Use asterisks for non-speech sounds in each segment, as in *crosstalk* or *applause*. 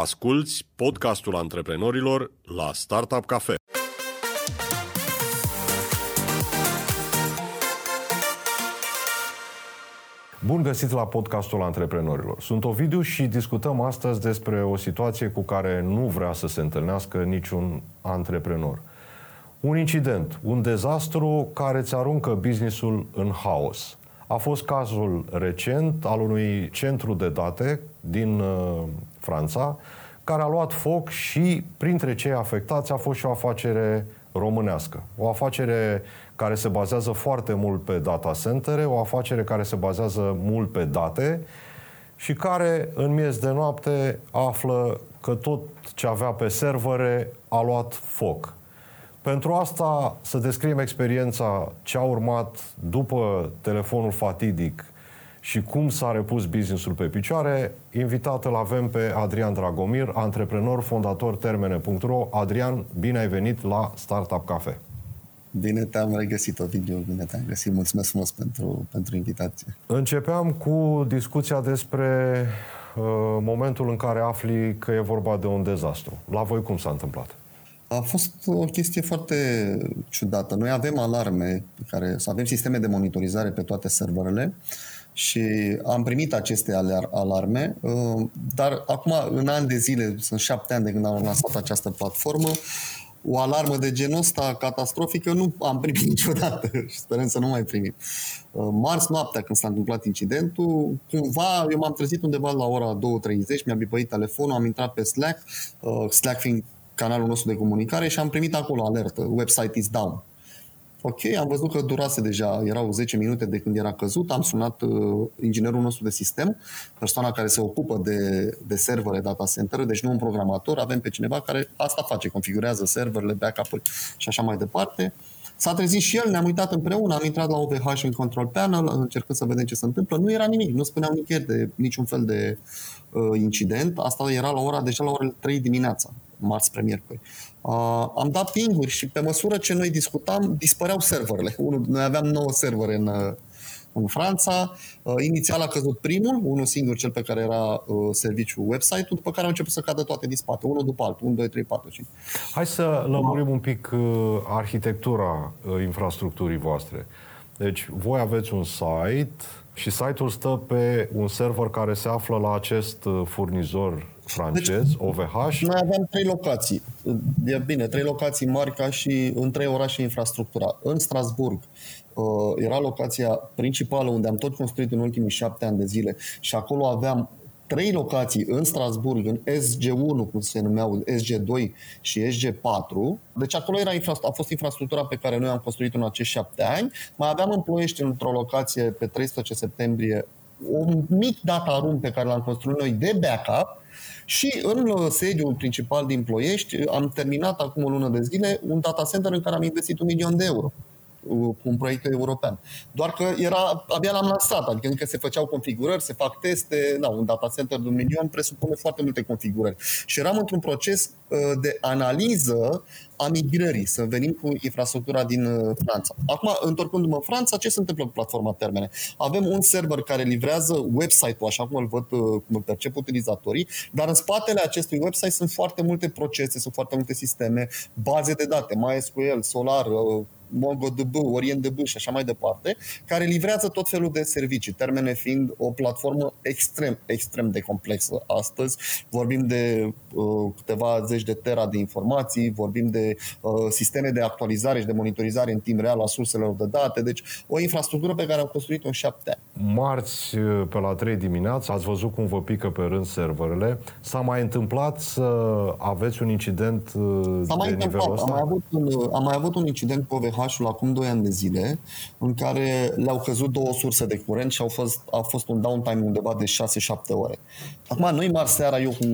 Asculți podcastul antreprenorilor la Startup Cafe. Bun găsit la podcastul antreprenorilor. Sunt Ovidiu și discutăm astăzi despre o situație cu care nu vrea să se întâlnească niciun antreprenor. Un incident, un dezastru care îți aruncă businessul în haos. A fost cazul recent al unui centru de date din uh, Franța, care a luat foc și printre cei afectați a fost și o afacere românească. O afacere care se bazează foarte mult pe data centere, o afacere care se bazează mult pe date și care în miez de noapte află că tot ce avea pe servere a luat foc. Pentru asta să descriem experiența ce a urmat după telefonul fatidic și cum s-a repus businessul pe picioare, invitat îl avem pe Adrian Dragomir, antreprenor, fondator termene.ro. Adrian, bine ai venit la Startup Cafe. Bine te-am regăsit, Ovidiu, bine te-am găsit. Mulțumesc frumos pentru, pentru invitație. Începeam cu discuția despre uh, momentul în care afli că e vorba de un dezastru. La voi cum s-a întâmplat? A fost o chestie foarte ciudată. Noi avem alarme, care, să avem sisteme de monitorizare pe toate serverele și am primit aceste alarme, uh, dar acum, în ani de zile, sunt șapte ani de când am lansat această platformă, o alarmă de genul ăsta catastrofică nu am primit *laughs* niciodată și sperăm să nu mai primim. Uh, marți noaptea, când s-a întâmplat incidentul, cumva eu m-am trezit undeva la ora 2.30, mi-a bipăit telefonul, am intrat pe Slack, uh, Slack fiind canalul nostru de comunicare și am primit acolo alertă, website is down. Ok, am văzut că durase deja, erau 10 minute de când era căzut, am sunat uh, inginerul nostru de sistem, persoana care se ocupă de, de servere data center, deci nu un programator, avem pe cineva care asta face, configurează serverele, backup-uri și așa mai departe. S-a trezit și el, ne-am uitat împreună, am intrat la OVH în control panel, încercând să vedem ce se întâmplă. Nu era nimic, nu spuneau nicăieri de niciun fel de uh, incident. Asta era la ora, deja la ora 3 dimineața, marți spre miercuri. Uh, am dat pinguri și pe măsură ce noi discutam, dispăreau serverele. *laughs* Unul, noi aveam 9 servere în, uh, în Franța. Uh, inițial a căzut primul, unul singur, cel pe care era uh, serviciul website-ul, după care au început să cadă toate din spate, unul după altul, 1, 2, 3, 4, 5. Hai să lămurim un pic uh, arhitectura uh, infrastructurii voastre. Deci, voi aveți un site și site-ul stă pe un server care se află la acest uh, furnizor francez, deci, OVH. Noi aveam trei locații. E bine, trei locații mari ca și în trei orașe infrastructura. În Strasburg uh, era locația principală unde am tot construit în ultimii șapte ani de zile și acolo aveam trei locații în Strasburg, în SG1, cum se numeau, SG2 și SG4. Deci acolo era infra- a fost infrastructura pe care noi am construit în acești șapte ani. Mai aveam în Ploiești, într-o locație pe 13 septembrie, un mic data room pe care l-am construit noi de backup, și în uh, sediul principal din Ploiești am terminat acum o lună de zile un data center în care am investit un milion de euro cu un proiect european. Doar că era, abia l-am lansat, adică încă se făceau configurări, se fac teste, da, un data center de un milion presupune foarte multe configurări. Și eram într-un proces uh, de analiză a migrării, să venim cu infrastructura din uh, Franța. Acum, întorcându-mă în Franța, ce se întâmplă cu platforma Termene? Avem un server care livrează website-ul, așa cum îl văd, uh, cum îl percep utilizatorii, dar în spatele acestui website sunt foarte multe procese, sunt foarte multe sisteme, baze de date, MySQL, Solar, MongoDB, OrientDB și așa mai departe, care livrează tot felul de servicii, termene fiind o platformă extrem, extrem de complexă astăzi. Vorbim de uh, câteva zeci de tera de informații, vorbim de uh, sisteme de actualizare și de monitorizare în timp real a surselor de date, deci o infrastructură pe care am construit-o în șapte ani. Marți, uh, pe la 3 dimineața, ați văzut cum vă pică pe rând serverele. S-a mai întâmplat să aveți un incident uh, S-a de mai nivelul ăsta? Am mai, avut un, am mai avut un incident cu OVH-ul acum 2 ani de zile, în care le-au căzut două surse de curent și au fost, a fost un downtime undeva de 6-7 ore. Acum, noi marți seara, eu cu,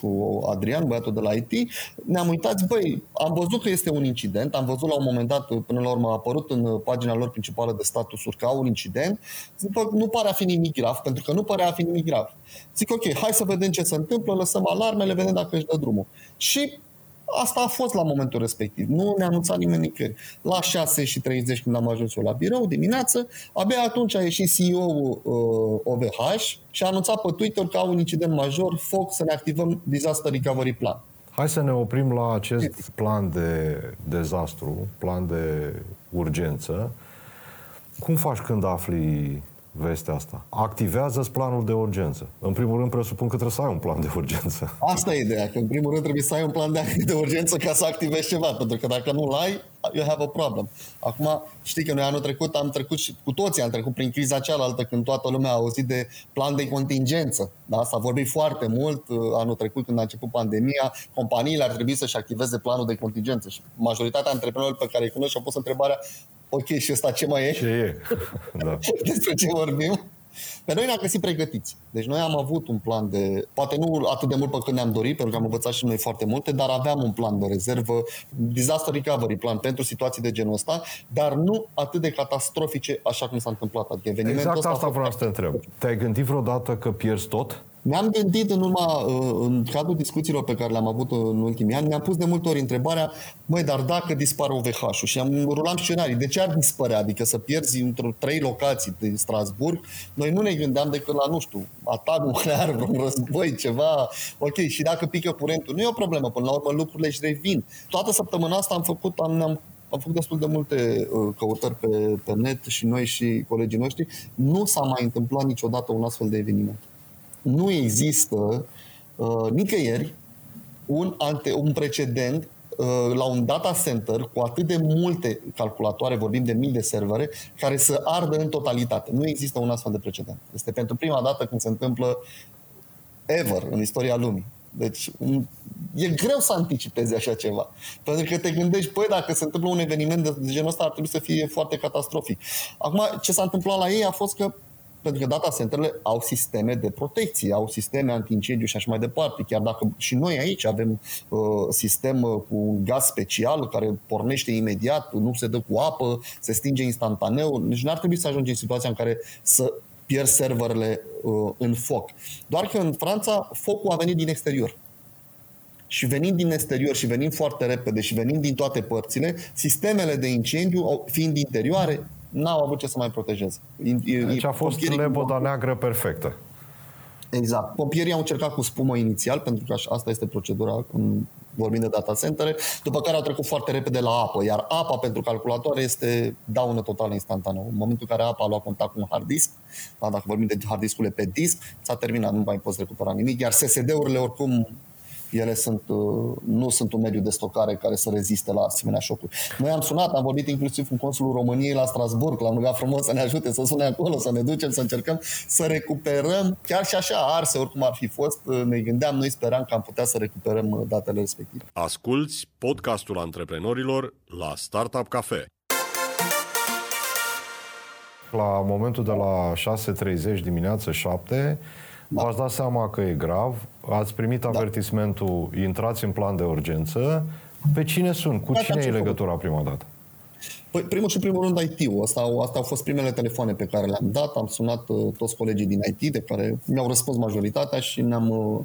cu Adrian, băiatul de la IT, ne-am uitat, băi, am văzut că este un incident, am văzut la un moment dat, până la urmă a apărut în pagina lor principală de statusuri că au un incident, zic, bă, nu pare a fi nimic grav, pentru că nu pare a fi nimic grav. Zic, ok, hai să vedem ce se întâmplă, lăsăm alarmele, vedem dacă își dă drumul. Și Asta a fost la momentul respectiv. Nu ne-a anunțat nimeni nicăieri. La 6 și 30 când am ajuns eu la birou dimineață, abia atunci a ieșit CEO-ul uh, OVH și a anunțat pe Twitter că au un incident major, foc să ne activăm Disaster Recovery Plan. Hai să ne oprim la acest plan de dezastru, plan de urgență. Cum faci când afli vestea asta. Activează planul de urgență. În primul rând, presupun că trebuie să ai un plan de urgență. Asta e ideea, că în primul rând trebuie să ai un plan de, de urgență ca să activezi ceva, pentru că dacă nu-l ai, you have a problem. Acum, știi că noi anul trecut am trecut și cu toții am trecut prin criza cealaltă când toată lumea a auzit de plan de contingență. Da? S-a vorbit foarte mult uh, anul trecut când a început pandemia, companiile ar trebui să-și activeze planul de contingență și majoritatea antreprenorilor pe care îi cunosc și-au pus întrebarea ok, și ăsta ce mai e? Ce e? *laughs* da. Despre ce vorbim? Pe noi ne-am găsit pregătiți. Deci noi am avut un plan de, poate nu atât de mult pe cât ne-am dorit, pentru că am învățat și noi foarte multe, dar aveam un plan de rezervă, disaster recovery plan pentru situații de genul ăsta, dar nu atât de catastrofice așa cum s-a întâmplat. Adică evenimentul exact asta vreau să te întreb. Te-ai gândit vreodată că pierzi tot? Ne-am gândit în urma, uh, în cadrul discuțiilor pe care le-am avut în ultimii ani, ne-am pus de multe ori întrebarea, măi, dar dacă dispare OVH-ul și am rulam scenarii, de ce ar dispărea? Adică să pierzi într-o trei locații din Strasburg, noi nu ne gândeam decât la, nu știu, atac nuclear, *laughs* vreun război, ceva, ok, și dacă pică curentul, nu e o problemă, până la urmă lucrurile își revin. Toată săptămâna asta am făcut, am, am am făcut destul de multe uh, căutări pe, pe net și noi și colegii noștri. Nu s-a mai întâmplat niciodată un astfel de eveniment nu există uh, nicăieri un, ante, un precedent uh, la un data center cu atât de multe calculatoare, vorbim de mii de servere, care să ardă în totalitate. Nu există un astfel de precedent. Este pentru prima dată când se întâmplă ever în istoria lumii. Deci e greu să anticipezi așa ceva. Pentru că te gândești, păi, dacă se întâmplă un eveniment de genul ăsta, ar trebui să fie foarte catastrofic. Acum, ce s-a întâmplat la ei a fost că pentru că data centerele au sisteme de protecție, au sisteme anti-incendiu și așa mai departe. Chiar dacă și noi aici avem uh, sistem uh, cu un gaz special care pornește imediat, nu se dă cu apă, se stinge instantaneu. Deci n-ar trebui să ajungem în situația în care să pierd serverele uh, în foc. Doar că în Franța focul a venit din exterior. Și venind din exterior și venind foarte repede și venind din toate părțile, sistemele de incendiu, fiind interioare, n-au avut ce să mai protejeze. Deci a fost leboda neagră perfectă. Exact. Pompierii au încercat cu spumă inițial, pentru că asta este procedura în vorbind de data center, după care au trecut foarte repede la apă, iar apa pentru calculatoare este daună totală instantaneu. În momentul în care apa a luat contact cu un hard disk, da, dacă vorbim de hard discurile pe disc, s-a terminat, nu mai poți recupera nimic, iar SSD-urile oricum ele sunt, uh, nu sunt un mediu de stocare care să reziste la asemenea șocuri. Noi am sunat, am vorbit inclusiv cu consulul României la Strasburg, l-am rugat frumos să ne ajute să sune acolo, să ne ducem, să încercăm să recuperăm, chiar și așa arse, oricum ar fi fost, uh, ne gândeam, noi speram că am putea să recuperăm uh, datele respective. Asculți podcastul antreprenorilor la Startup Cafe. La momentul de la 6.30 dimineață, 7, da. v-ați dat seama că e grav, ați primit da. avertismentul, da. intrați în plan de urgență. Pe cine sunt? Cu da, cine e legătura prima dată? Păi, primul și primul rând IT-ul. Asta, asta au fost primele telefoane pe care le-am dat. Am sunat uh, toți colegii din IT, de care mi-au răspuns majoritatea și ne-am, uh,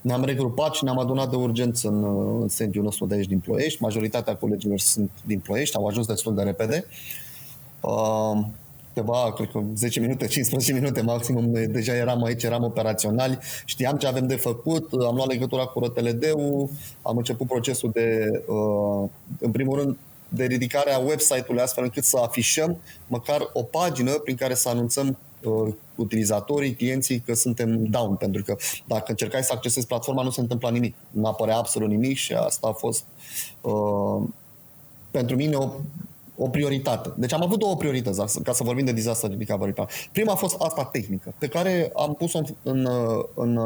ne-am regrupat și ne-am adunat de urgență în, uh, în sediul nostru de aici din Ploiești. Majoritatea colegilor sunt din Ploiești, au ajuns destul de repede. Uh, câteva, cred că 10 minute, 15 minute maximum, deja eram aici, eram operaționali, știam ce avem de făcut, am luat legătura cu RTLD-ul, am început procesul de, uh, în primul rând, de ridicarea website-ului astfel încât să afișăm măcar o pagină prin care să anunțăm uh, utilizatorii, clienții că suntem down, pentru că dacă încercai să accesezi platforma nu se întâmpla nimic, nu apărea absolut nimic și asta a fost uh, pentru mine o o prioritate. Deci am avut două priorități, ca să vorbim de disaster recovery plan. Prima a fost asta tehnică, pe care am pus-o în, în, în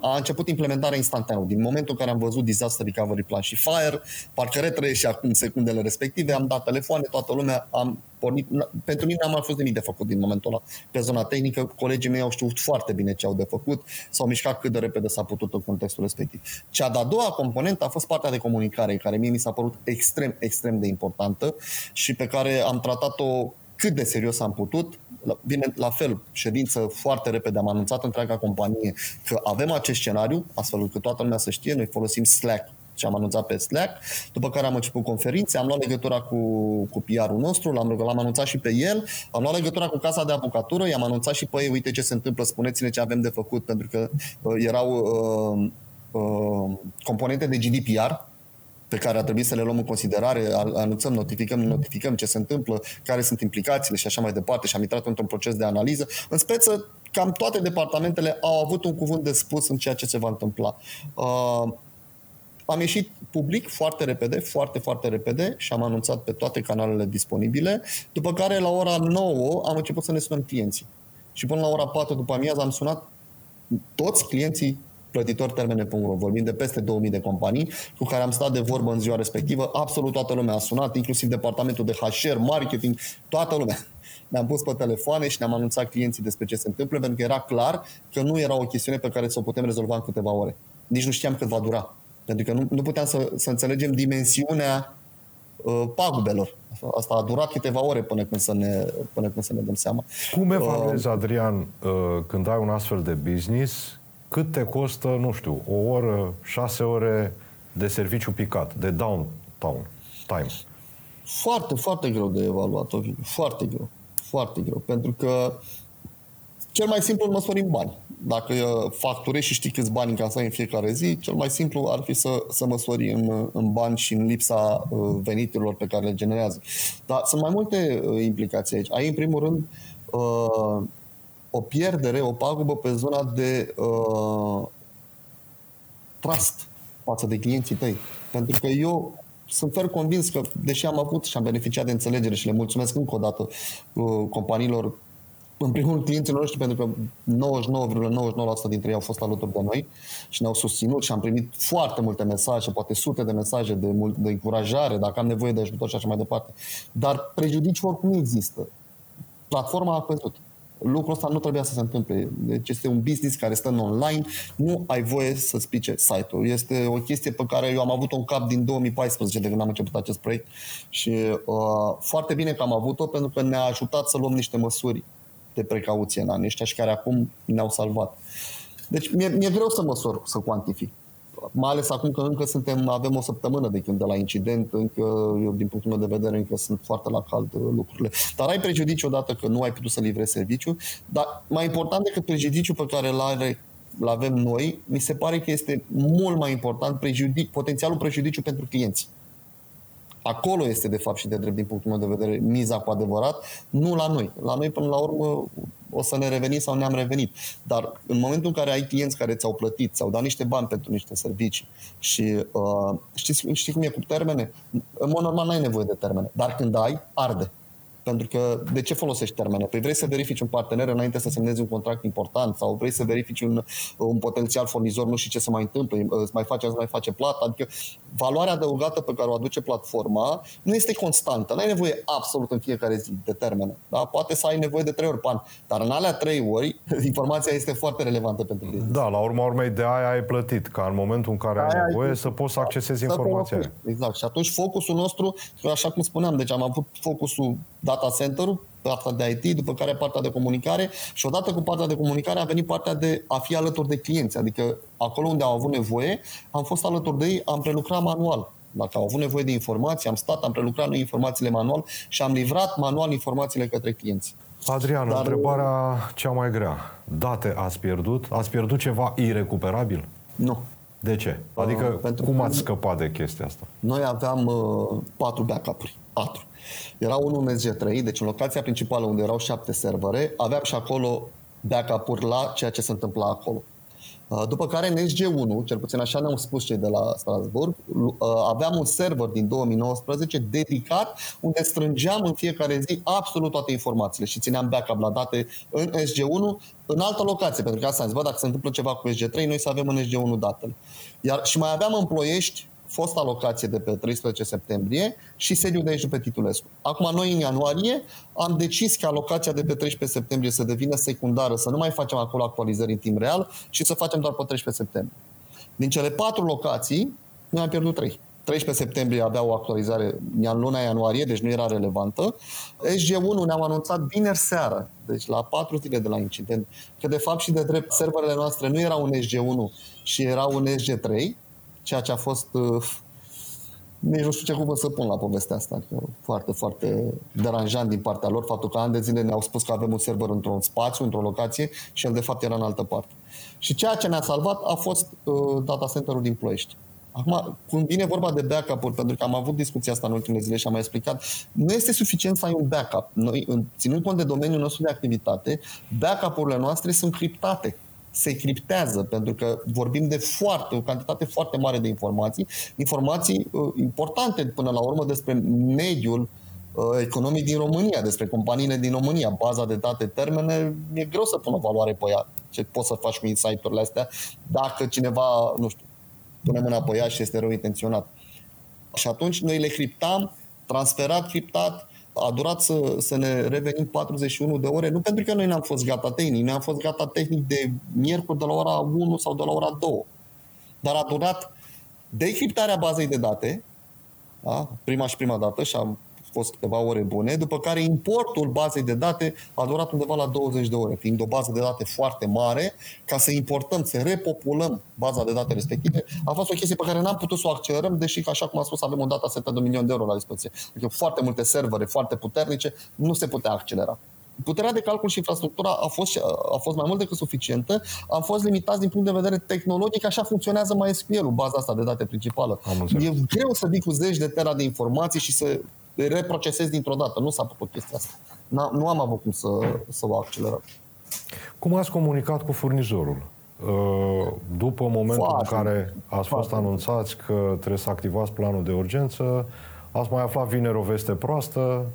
a început implementarea instantaneu. Din momentul în care am văzut Disaster Recovery Plan și Fire, parcă retrăie acum secundele respective, am dat telefoane, toată lumea, am pornit. Pentru mine n-am mai fost nimic de făcut din momentul ăla. Pe zona tehnică, colegii mei au știut foarte bine ce au de făcut, s-au mișcat cât de repede s-a putut în contextul respectiv. Cea de-a doua componentă a fost partea de comunicare, care mie mi s-a părut extrem, extrem de importantă și pe care am tratat-o cât de serios am putut. Bine, la fel, ședință foarte repede. Am anunțat întreaga companie că avem acest scenariu, astfel încât toată lumea să știe, noi folosim Slack și am anunțat pe Slack, după care am început conferințe, am luat legătura cu, cu PR-ul nostru, l-am, l-am anunțat și pe el, am luat legătura cu casa de avocatură, i-am anunțat și pe ei, uite ce se întâmplă, spuneți-ne ce avem de făcut, pentru că uh, erau uh, uh, componente de GDPR, pe care ar trebui să le luăm în considerare, anunțăm, notificăm, notificăm ce se întâmplă, care sunt implicațiile și așa mai departe și am intrat într-un proces de analiză. În speță, cam toate departamentele au avut un cuvânt de spus în ceea ce se va întâmpla. Uh, am ieșit public foarte repede, foarte, foarte repede și am anunțat pe toate canalele disponibile, după care la ora 9 am început să ne sunăm clienții. Și până la ora 4 după amiază am sunat toți clienții plătitori termene.ro. Vorbim de peste 2000 de companii cu care am stat de vorbă în ziua respectivă. Absolut toată lumea a sunat, inclusiv departamentul de HR, marketing, toată lumea. Ne-am pus pe telefoane și ne-am anunțat clienții despre ce se întâmplă, pentru că era clar că nu era o chestiune pe care să o putem rezolva în câteva ore. Nici nu știam cât va dura. Pentru că nu, nu puteam să, să înțelegem dimensiunea uh, pagubelor. Asta a durat câteva ore până când să ne, până când să ne dăm seama. Cum evaluezi, uh, Adrian, uh, când ai un astfel de business, cât te costă, nu știu, o oră, șase ore de serviciu picat, de downtown time? Foarte, foarte greu de evaluat, Ovidiu. Foarte greu. Foarte greu. Pentru că cel mai simplu îl măsorim bani. Dacă facturezi și știi câți bani încasai în fiecare zi, cel mai simplu ar fi să, să măsori în, în bani și în lipsa uh, veniturilor pe care le generează. Dar sunt mai multe uh, implicații aici. Ai, în primul rând, uh, o pierdere, o pagubă pe zona de uh, trust față de clienții tăi. Pentru că eu sunt fer convins că, deși am avut și am beneficiat de înțelegere și le mulțumesc încă o dată uh, companiilor, în primul rând clienților noștri, pentru că 99,99% dintre ei au fost alături de noi și ne-au susținut și am primit foarte multe mesaje, poate sute de mesaje de, mult, de încurajare, dacă am nevoie de ajutor și așa mai departe. Dar prejudiciul oricum există. Platforma a căzut lucrul ăsta nu trebuia să se întâmple. Deci este un business care stă în online, nu ai voie să spice site-ul. Este o chestie pe care eu am avut-o în cap din 2014 de când am început acest proiect și uh, foarte bine că am avut-o pentru că ne-a ajutat să luăm niște măsuri de precauție în anii ăștia și care acum ne-au salvat. Deci mi-e, mi-e greu să măsor, să cuantific mai ales acum că încă suntem, avem o săptămână de când de la incident, încă, eu, din punctul meu de vedere, încă sunt foarte la cald uh, lucrurile. Dar ai prejudiciu odată că nu ai putut să livrezi serviciu, dar mai important decât prejudiciul pe care îl are îl avem noi, mi se pare că este mult mai important prejudic, potențialul prejudiciu pentru clienți. Acolo este, de fapt, și de drept, din punctul meu de vedere, miza cu adevărat, nu la noi. La noi, până la urmă, o să ne revenim sau ne-am revenit. Dar în momentul în care ai clienți care ți-au plătit, ți-au dat niște bani pentru niște servicii și uh, știți, știi cum e cu termene? În mod normal n-ai nevoie de termene, dar când ai, arde. Pentru că de ce folosești termene? Păi vrei să verifici un partener înainte să semnezi un contract important sau vrei să verifici un, un potențial furnizor, nu știi ce se mai întâmplă, îți mai face, îți mai face plată. Adică valoarea adăugată pe care o aduce platforma nu este constantă. Nu ai nevoie absolut în fiecare zi de termene. Da? Poate să ai nevoie de trei ori pe an, dar în alea trei ori *laughs* informația este foarte relevantă pentru tine. Da, la urma urmei de aia ai plătit, ca în momentul în care ai nevoie să poți să accesezi informația. Exact. Și atunci focusul nostru, așa cum spuneam, deci am avut focusul data center-ul, partea de IT, după care partea de comunicare și odată cu partea de comunicare a venit partea de a fi alături de clienți, adică acolo unde au avut nevoie, am fost alături de ei, am prelucrat manual. Dacă au avut nevoie de informații, am stat, am prelucrat noi informațiile manual și am livrat manual informațiile către clienți. Adrian, Dar... întrebarea cea mai grea. Date ați pierdut? Ați pierdut ceva irecuperabil? Nu. De ce? Adică uh, pentru cum ați scăpat de chestia asta? Noi aveam uh, patru backup-uri. Patru. Era unul în SG3, deci în locația principală unde erau șapte servere, aveam și acolo backup-uri la ceea ce se întâmpla acolo. Uh, după care în SG1, cel puțin așa ne-au spus cei de la Strasburg, uh, aveam un server din 2019 dedicat unde strângeam în fiecare zi absolut toate informațiile și țineam backup la date în SG1 în altă locație, pentru că asta am zis, bă, dacă se întâmplă ceva cu SG3, noi să avem în SG1 datele. Iar și mai aveam în Ploiești fosta locație de pe 13 septembrie și sediul de aici pe Titulescu. Acum, noi în ianuarie am decis ca locația de pe 13 septembrie să devină secundară, să nu mai facem acolo actualizări în timp real și să facem doar pe 13 septembrie. Din cele patru locații, noi am pierdut trei. 13 septembrie avea o actualizare în luna ianuarie, deci nu era relevantă. SG1 ne-am anunțat vineri seară, deci la patru zile de la incident, că de fapt și de drept serverele noastre nu erau un SG1 și erau un SG3, ceea ce a fost uh, nici nu știu ce cuvânt să pun la povestea asta. Adică foarte, foarte deranjant din partea lor faptul că ani de zile ne-au spus că avem un server într-un spațiu, într-o locație și el de fapt era în altă parte. Și ceea ce ne-a salvat a fost uh, data center-ul din Ploiești. Acum, când vine vorba de backup-uri, pentru că am avut discuția asta în ultimele zile și am mai explicat, nu este suficient să ai un backup. Noi, ținând cont de domeniul nostru de activitate, backup-urile noastre sunt criptate se criptează, pentru că vorbim de foarte, o cantitate foarte mare de informații, informații uh, importante până la urmă despre mediul uh, economic din România, despre companiile din România, baza de date, termene, e greu să pun o valoare pe ea. Ce poți să faci cu insight-urile astea dacă cineva, nu știu, pune mâna pe ea și este rău intenționat. Și atunci noi le criptam, transferat, criptat, a durat să, să ne revenim 41 de ore, nu pentru că noi n-am fost gata tehnic, noi am fost gata tehnic de miercuri de la ora 1 sau de la ora 2. Dar a durat decriptarea bazei de date, da? prima și prima dată, și am fost câteva ore bune, după care importul bazei de date a durat undeva la 20 de ore, fiind o bază de date foarte mare, ca să importăm, să repopulăm baza de date respective, a fost o chestie pe care n-am putut să o accelerăm, deși, așa cum am spus, avem un data set de un milion de euro la dispoziție. Adică foarte multe servere foarte puternice, nu se putea accelera puterea de calcul și infrastructura a fost, a fost mai mult decât suficientă. Am fost limitați din punct de vedere tehnologic, așa funcționează MySQL-ul, baza asta de date principală. E greu să vii cu zeci de tera de informații și să reprocesez dintr-o dată. Nu s-a făcut chestia asta. nu am avut cum să, să o accelerăm. Cum ați comunicat cu furnizorul? Uh, după momentul foarte, în care ați fost foarte. anunțați că trebuie să activați planul de urgență, ați mai aflat vineri o veste proastă,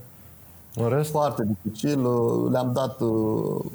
în rest? Foarte dificil. Uh, le-am dat uh,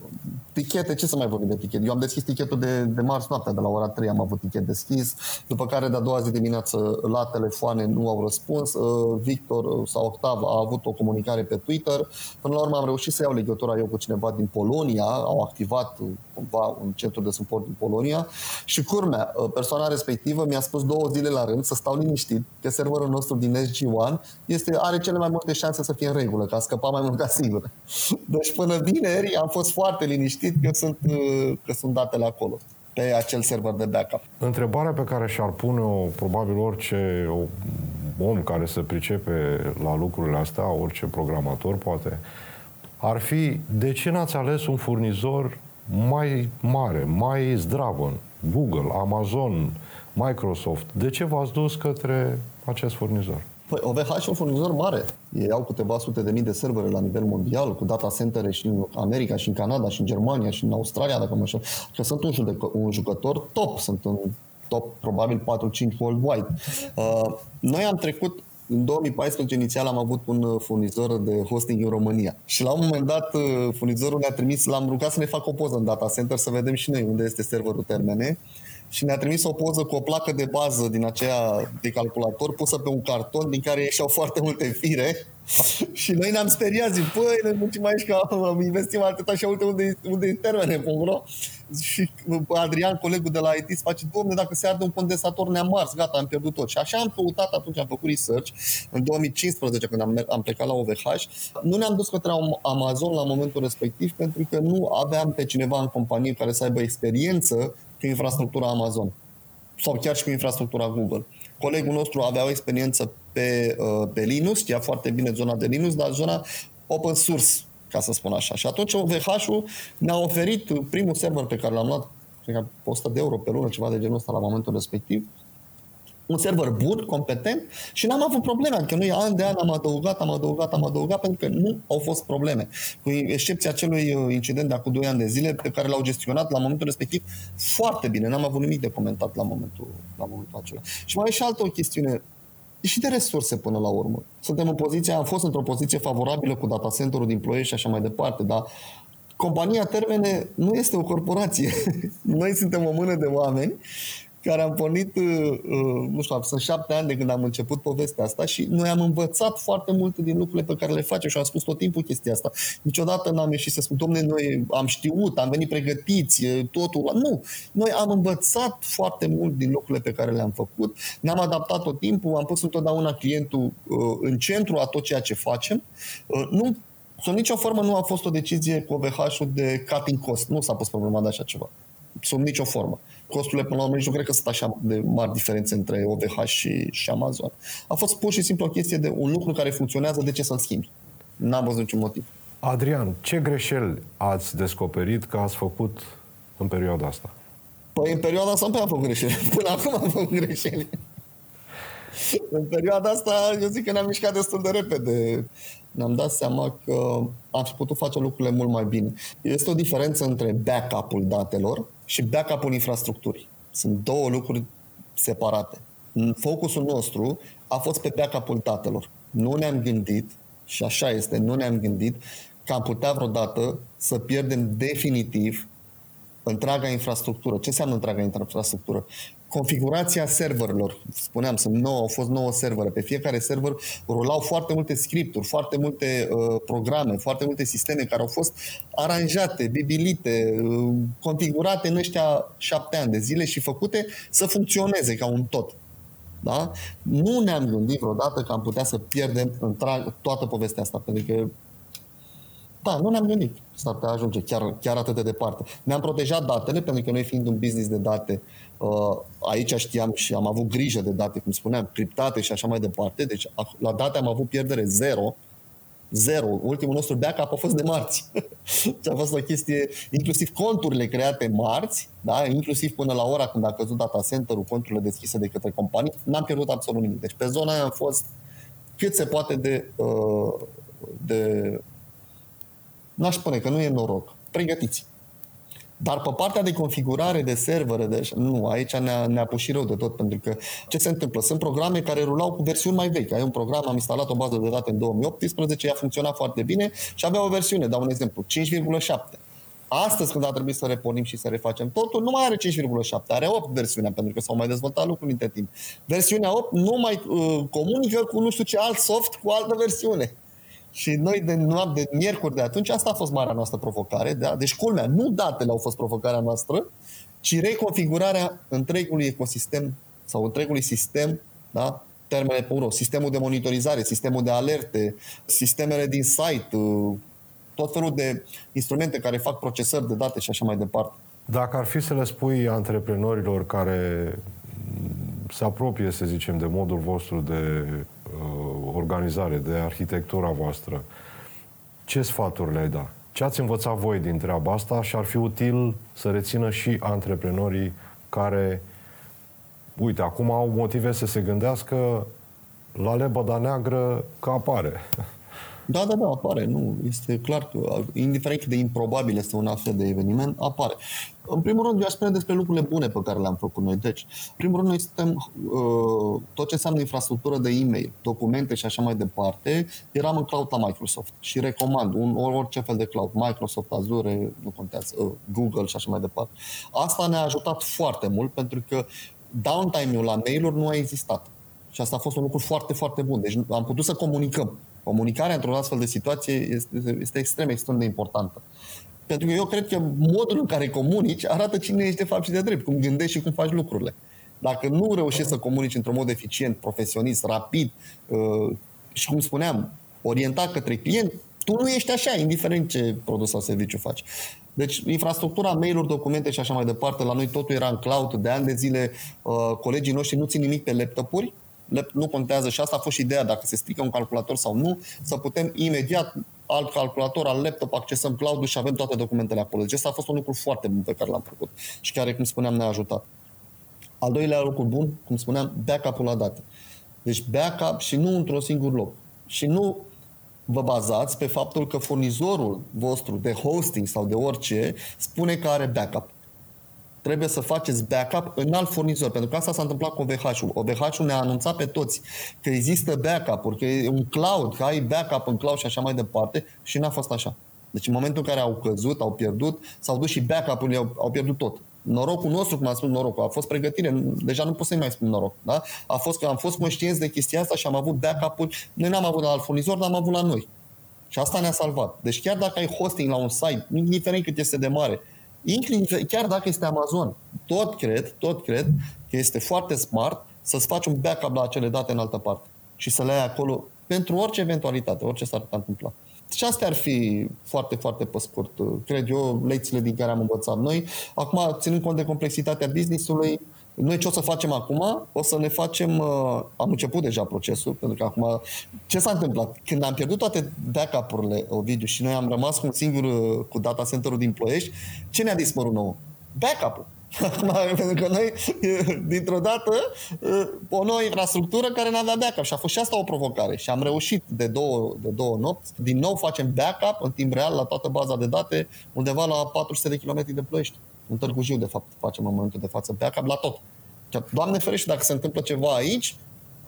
tichete, ce să mai vorbim de tichete? Eu am deschis tichetul de, de marți noaptea, de la ora 3 am avut tichet deschis, după care de-a doua zi dimineață la telefoane nu au răspuns. Uh, Victor sau Octav a avut o comunicare pe Twitter. Până la urmă am reușit să iau legătura eu cu cineva din Polonia, au activat cumva un centru de suport din Polonia și curmea, persoana respectivă mi-a spus două zile la rând să stau liniștit că serverul nostru din SG1 este, are cele mai multe șanse să fie în regulă, ca a scăpat mai mult ca sigur. *laughs* Deci până vineri am fost foarte liniștit că sunt, că sunt datele acolo pe acel server de backup. Întrebarea pe care și-ar pune-o probabil orice om care se pricepe la lucrurile astea, orice programator poate, ar fi de ce n-ați ales un furnizor mai mare, mai zdravă, Google, Amazon, Microsoft. De ce v-ați dus către acest furnizor? Păi OVH e un furnizor mare. Ei au câteva sute de mii de servere la nivel mondial, cu data center și în America, și în Canada, și în Germania, și în Australia, dacă mă știu. Că sunt un, judecă, un jucător top, sunt un top probabil 4-5 worldwide. Uh, noi am trecut în 2014 inițial am avut un uh, furnizor de hosting în România și la un moment dat uh, furnizorul ne-a trimis, l-am rugat să ne facă o poză în data center să vedem și noi unde este serverul termene și ne-a trimis o poză cu o placă de bază din aceea de calculator pusă pe un carton din care ieșeau foarte multe fire *laughs* și noi ne-am speriat, zic, păi, ne muncim aici că am investit atâta și uite unde, unde e termene, bro. Și Adrian, colegul de la IT, se face, domne, dacă se arde un condensator ne-am mars, gata, am pierdut tot. Și așa am căutat atunci, am făcut research, în 2015, când am, am plecat la OVH, nu ne-am dus către Amazon la momentul respectiv, pentru că nu aveam pe cineva în companie care să aibă experiență cu infrastructura Amazon sau chiar și cu infrastructura Google. Colegul nostru avea o experiență pe, uh, pe Linux, știa foarte bine zona de Linux, dar zona open source, ca să spun așa. Și atunci OVH-ul ne-a oferit primul server pe care l-am luat, cred că 100 de euro pe lună, ceva de genul ăsta la momentul respectiv, un server bun, competent și n-am avut probleme. Adică noi an de an am adăugat, am adăugat, am adăugat pentru că nu au fost probleme. Cu excepția acelui uh, incident de acum 2 ani de zile pe care l-au gestionat la momentul respectiv foarte bine. N-am avut nimic de comentat la momentul, la momentul acela. Și mai e și altă o chestiune și de resurse până la urmă. Suntem în poziția, am fost într-o poziție favorabilă cu data center-ul din Ploiești și așa mai departe, dar compania Termene nu este o corporație. *laughs* Noi suntem o mână de oameni care am pornit, uh, uh, nu știu, sunt șapte ani de când am început povestea asta și noi am învățat foarte multe din lucrurile pe care le facem și am spus tot timpul chestia asta. Niciodată n-am ieșit să spun, domne, noi am știut, am venit pregătiți, totul. Nu, noi am învățat foarte mult din lucrurile pe care le-am făcut, ne-am adaptat tot timpul, am pus întotdeauna clientul uh, în centru a tot ceea ce facem. Nu Sub nicio formă nu a fost o decizie cu OVH-ul de cutting cost. Nu s-a pus problema de așa ceva sub nicio formă. Costurile, până la urmă, nici nu cred că sunt așa de mari diferențe între OVH și, și Amazon. A fost pur și simplu o chestie de un lucru care funcționează, de ce să-l schimbi? N-am văzut niciun motiv. Adrian, ce greșeli ați descoperit că ați făcut în perioada asta? Păi în perioada asta nu prea am făcut greșeli. *laughs* Până acum am făcut greșeli. în perioada asta, eu zic că ne-am mișcat destul de repede. Ne-am dat seama că am fi putut face lucrurile mult mai bine. Este o diferență între backup-ul datelor și backup-ul infrastructurii. Sunt două lucruri separate. Focusul nostru a fost pe backup-ul datelor. Nu ne-am gândit, și așa este, nu ne-am gândit că am putea vreodată să pierdem definitiv întreaga infrastructură. Ce înseamnă întreaga infrastructură? configurația serverelor. Spuneam, sunt 9, au fost 9 servere. Pe fiecare server rulau foarte multe scripturi, foarte multe uh, programe, foarte multe sisteme care au fost aranjate, bibilite, uh, configurate în ăștia șapte ani de zile și făcute să funcționeze ca un tot. Da? Nu ne-am gândit vreodată că am putea să pierdem întreg, toată povestea asta, pentru că da, nu ne-am gândit s-ar putea ajunge chiar, chiar atât de departe. Ne-am protejat datele, pentru că noi fiind un business de date, uh, aici știam și am avut grijă de date, cum spuneam, criptate și așa mai departe. Deci la date am avut pierdere zero, zero. Ultimul nostru backup a fost de marți. *laughs* și a fost o chestie, inclusiv conturile create marți, da? inclusiv până la ora când a căzut data center-ul, conturile deschise de către companii, n-am pierdut absolut nimic. Deci pe zona aia am fost cât se poate de, uh, de n-aș spune că nu e noroc. Pregătiți. Dar pe partea de configurare de servere, deci nu, aici ne-a, ne-a pus și rău de tot, pentru că ce se întâmplă? Sunt programe care rulau cu versiuni mai vechi. Ai un program, am instalat o bază de date în 2018, ea funcționa foarte bine și avea o versiune, dau un exemplu, 5,7. Astăzi, când a trebuit să repornim și să refacem totul, nu mai are 5,7, are 8 versiunea, pentru că s-au mai dezvoltat lucruri între timp. Versiunea 8 nu mai uh, comunică cu nu știu ce alt soft cu altă versiune. Și noi de noapte, de miercuri de atunci, asta a fost marea noastră provocare. Da? Deci, culmea, nu datele au fost provocarea noastră, ci reconfigurarea întregului ecosistem sau întregului sistem, da? termene pe urmă, sistemul de monitorizare, sistemul de alerte, sistemele din site, uh, tot felul de instrumente care fac procesări de date și așa mai departe. Dacă ar fi să le spui antreprenorilor care se apropie, să zicem, de modul vostru de uh, organizare, de arhitectura voastră, ce sfaturi le-ai da? Ce ați învățat voi din treaba asta și ar fi util să rețină și antreprenorii care, uite, acum au motive să se gândească la lebăda neagră că apare. Da, da, da, apare. Nu, este clar că, indiferent de improbabil este un astfel de eveniment, apare. În primul rând, eu aș spune despre lucrurile bune pe care le-am făcut noi. Deci, în primul rând, noi suntem uh, tot ce înseamnă infrastructură de e-mail, documente și așa mai departe, eram în cloud la Microsoft și recomand un, orice fel de cloud, Microsoft, Azure, nu contează, uh, Google și așa mai departe. Asta ne-a ajutat foarte mult pentru că downtime-ul la mail-uri nu a existat. Și asta a fost un lucru foarte, foarte bun. Deci am putut să comunicăm. Comunicarea într-o astfel de situație este, este extrem, extrem de importantă. Pentru că eu cred că modul în care comunici arată cine ești de fapt și de drept, cum gândești și cum faci lucrurile. Dacă nu reușești să comunici într-un mod eficient, profesionist, rapid uh, și, cum spuneam, orientat către client, tu nu ești așa, indiferent ce produs sau serviciu faci. Deci, infrastructura, mail-uri, documente și așa mai departe, la noi totul era în cloud, de ani de zile, uh, colegii noștri nu țin nimic pe laptopuri, nu contează și asta a fost și ideea, dacă se strică un calculator sau nu, să putem imediat alt calculator, al laptop, accesăm cloud și avem toate documentele acolo. Deci asta a fost un lucru foarte bun pe care l-am făcut și care, cum spuneam, ne-a ajutat. Al doilea lucru bun, cum spuneam, backup-ul la date. Deci backup și nu într-un singur loc. Și nu vă bazați pe faptul că furnizorul vostru de hosting sau de orice spune că are backup trebuie să faceți backup în alt furnizor, pentru că asta s-a întâmplat cu OVH-ul. OVH-ul ne-a anunțat pe toți că există backup-uri, că e un cloud, că ai backup în cloud și așa mai departe și n-a fost așa. Deci în momentul în care au căzut, au pierdut, s-au dus și backup-urile, au, au pierdut tot. Norocul nostru, cum am spus norocul, a fost pregătire, deja nu pot să-i mai spun noroc. Da? A fost că am fost conștienți de chestia asta și am avut backup-uri, noi n-am avut la alt furnizor, dar am avut la noi. Și asta ne-a salvat. Deci chiar dacă ai hosting la un site, indiferent cât este de mare, inclusiv, chiar dacă este Amazon, tot cred, tot cred că este foarte smart să-ți faci un backup la acele date în altă parte și să le ai acolo pentru orice eventualitate, orice s-ar putea întâmpla. Și astea ar fi foarte, foarte pe scurt, cred eu, lecțiile din care am învățat noi. Acum, ținând cont de complexitatea business-ului, noi ce o să facem acum? O să ne facem, uh, am început deja procesul, pentru că acum, ce s-a întâmplat? Când am pierdut toate backup-urile, Ovidiu, și noi am rămas cu un singur, uh, cu data center-ul din Ploiești, ce ne-a dispărut nou? Backup-ul. *laughs* pentru că noi, dintr-o dată, o nouă infrastructură care n-avea backup și a fost și asta o provocare și am reușit de două, de două nopți. Din nou facem backup în timp real la toată baza de date undeva la 400 de km de Ploiești. În Târgu Jiu, de fapt, facem în momentul de față backup la tot. Doamne ferește, dacă se întâmplă ceva aici,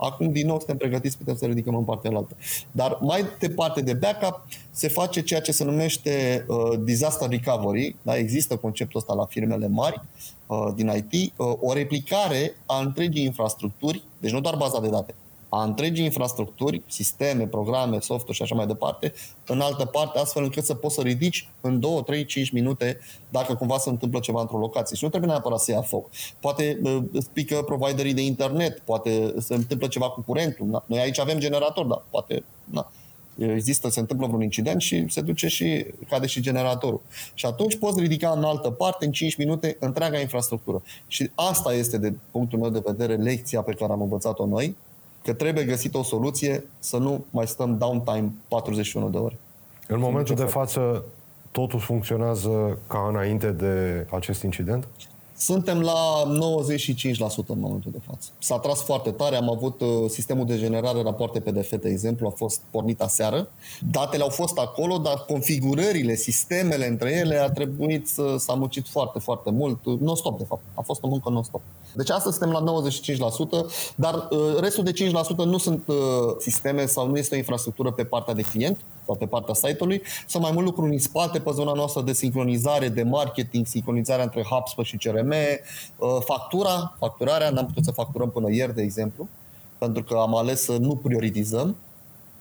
Acum, din nou, suntem pregătiți, putem să ridicăm în partea altă. Dar mai departe de backup, se face ceea ce se numește uh, disaster recovery. Da? Există conceptul ăsta la firmele mari uh, din IT. Uh, o replicare a întregii infrastructuri, deci nu doar baza de date, a întregii infrastructuri, sisteme, programe, software și așa mai departe, în altă parte, astfel încât să poți să ridici în 2, 3, 5 minute dacă cumva se întâmplă ceva într-o locație. Și nu trebuie neapărat să ia foc. Poate îți pică providerii de internet, poate se întâmplă ceva cu curentul. Na. Noi aici avem generator, dar poate na, există, se întâmplă vreun incident și se duce și cade și generatorul. Și atunci poți ridica în altă parte, în 5 minute, întreaga infrastructură. Și asta este, de punctul meu de vedere, lecția pe care am învățat-o noi, că trebuie găsit o soluție să nu mai stăm downtime 41 de ore. În momentul de față, totul funcționează ca înainte de acest incident? Suntem la 95% în momentul de față. S-a tras foarte tare, am avut uh, sistemul de generare rapoarte PDF, de exemplu, a fost pornit aseară. Datele au fost acolo, dar configurările, sistemele între ele a trebuit să s-a muncit foarte, foarte mult, non-stop de fapt. A fost o muncă non-stop. Deci astăzi suntem la 95%, dar uh, restul de 5% nu sunt uh, sisteme sau nu este o infrastructură pe partea de client, sau pe partea site-ului, sunt mai mult lucruri în spate pe zona noastră de sincronizare, de marketing, sincronizarea între HubSpot și CRM, uh, factura, facturarea, n-am putut să facturăm până ieri, de exemplu, pentru că am ales să nu prioritizăm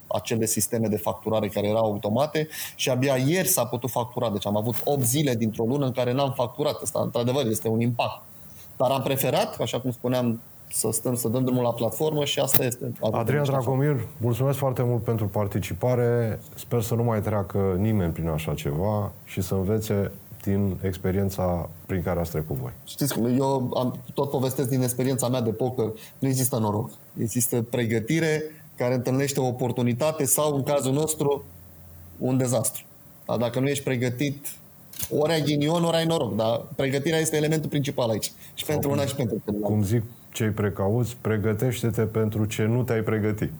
acele sisteme de facturare care erau automate și abia ieri s-a putut factura. Deci am avut 8 zile dintr-o lună în care n-am facturat. Asta, într-adevăr, este un impact. Dar am preferat, așa cum spuneam, să stăm, să dăm drumul la platformă și asta este. Adrian Dragomir, mulțumesc foarte mult pentru participare. Sper să nu mai treacă nimeni prin așa ceva și să învețe din experiența prin care ați trecut voi. Știți cum, eu am, tot povestesc din experiența mea de poker, nu există noroc. Există pregătire care întâlnește o oportunitate sau, în cazul nostru, un dezastru. Dar dacă nu ești pregătit, ori ai ghinion, ori ai noroc, dar pregătirea este elementul principal aici. Și pentru una și pentru celălalt. Cum zic cei precauți, pregătește-te pentru ce nu te-ai pregătit.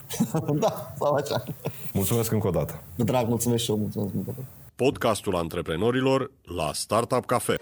*laughs* da, sau așa. Mulțumesc încă o dată. Drag, mulțumesc și eu, mulțumesc încă o dată. Podcastul antreprenorilor la Startup Cafe.